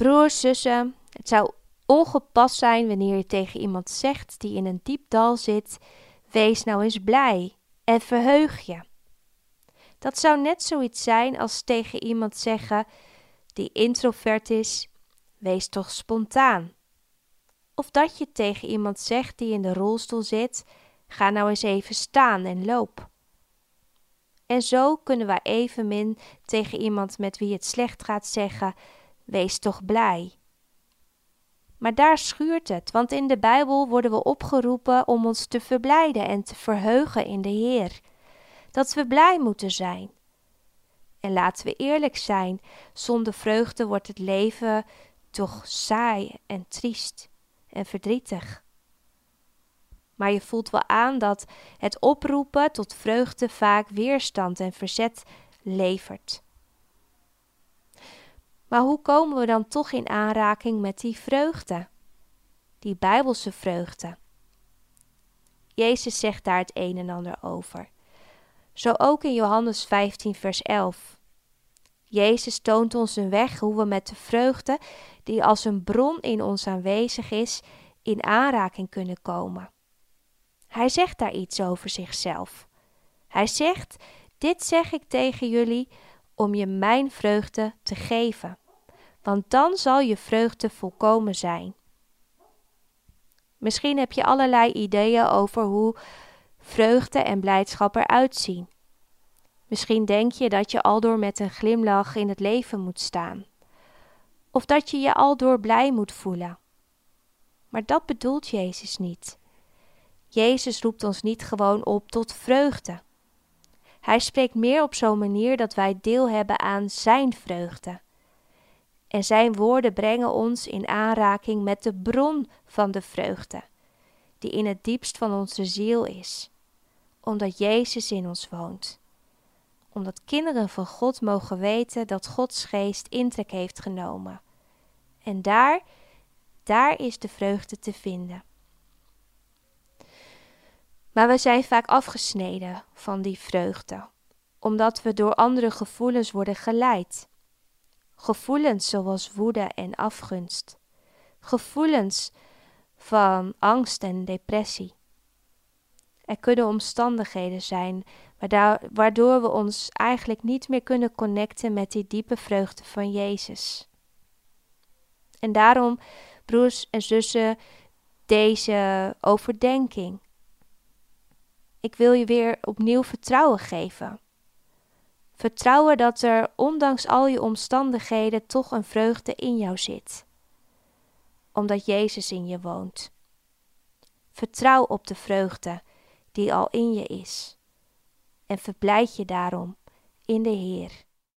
Broers, zussen, het zou ongepast zijn wanneer je tegen iemand zegt die in een diep dal zit: Wees nou eens blij en verheug je. Dat zou net zoiets zijn als tegen iemand zeggen die introvert is: Wees toch spontaan. Of dat je tegen iemand zegt die in de rolstoel zit: Ga nou eens even staan en loop. En zo kunnen wij evenmin tegen iemand met wie het slecht gaat zeggen: Wees toch blij. Maar daar schuurt het, want in de Bijbel worden we opgeroepen om ons te verblijden en te verheugen in de Heer. Dat we blij moeten zijn. En laten we eerlijk zijn, zonder vreugde wordt het leven toch saai en triest en verdrietig. Maar je voelt wel aan dat het oproepen tot vreugde vaak weerstand en verzet levert. Maar hoe komen we dan toch in aanraking met die vreugde? Die bijbelse vreugde. Jezus zegt daar het een en ander over. Zo ook in Johannes 15, vers 11. Jezus toont ons een weg hoe we met de vreugde, die als een bron in ons aanwezig is, in aanraking kunnen komen. Hij zegt daar iets over zichzelf. Hij zegt: Dit zeg ik tegen jullie om je mijn vreugde te geven, want dan zal je vreugde volkomen zijn. Misschien heb je allerlei ideeën over hoe vreugde en blijdschap eruit zien. Misschien denk je dat je aldoor met een glimlach in het leven moet staan, of dat je je aldoor blij moet voelen. Maar dat bedoelt Jezus niet. Jezus roept ons niet gewoon op tot vreugde. Hij spreekt meer op zo'n manier dat wij deel hebben aan Zijn vreugde. En Zijn woorden brengen ons in aanraking met de bron van de vreugde, die in het diepst van onze ziel is, omdat Jezus in ons woont. Omdat kinderen van God mogen weten dat Gods geest intrek heeft genomen. En daar, daar is de vreugde te vinden. Maar we zijn vaak afgesneden van die vreugde, omdat we door andere gevoelens worden geleid. Gevoelens zoals woede en afgunst. Gevoelens van angst en depressie. Er kunnen omstandigheden zijn waardoor we ons eigenlijk niet meer kunnen connecten met die diepe vreugde van Jezus. En daarom, broers en zussen, deze overdenking. Ik wil je weer opnieuw vertrouwen geven. Vertrouwen dat er, ondanks al je omstandigheden, toch een vreugde in jou zit. Omdat Jezus in je woont. Vertrouw op de vreugde die al in je is. En verblijd je daarom in de Heer.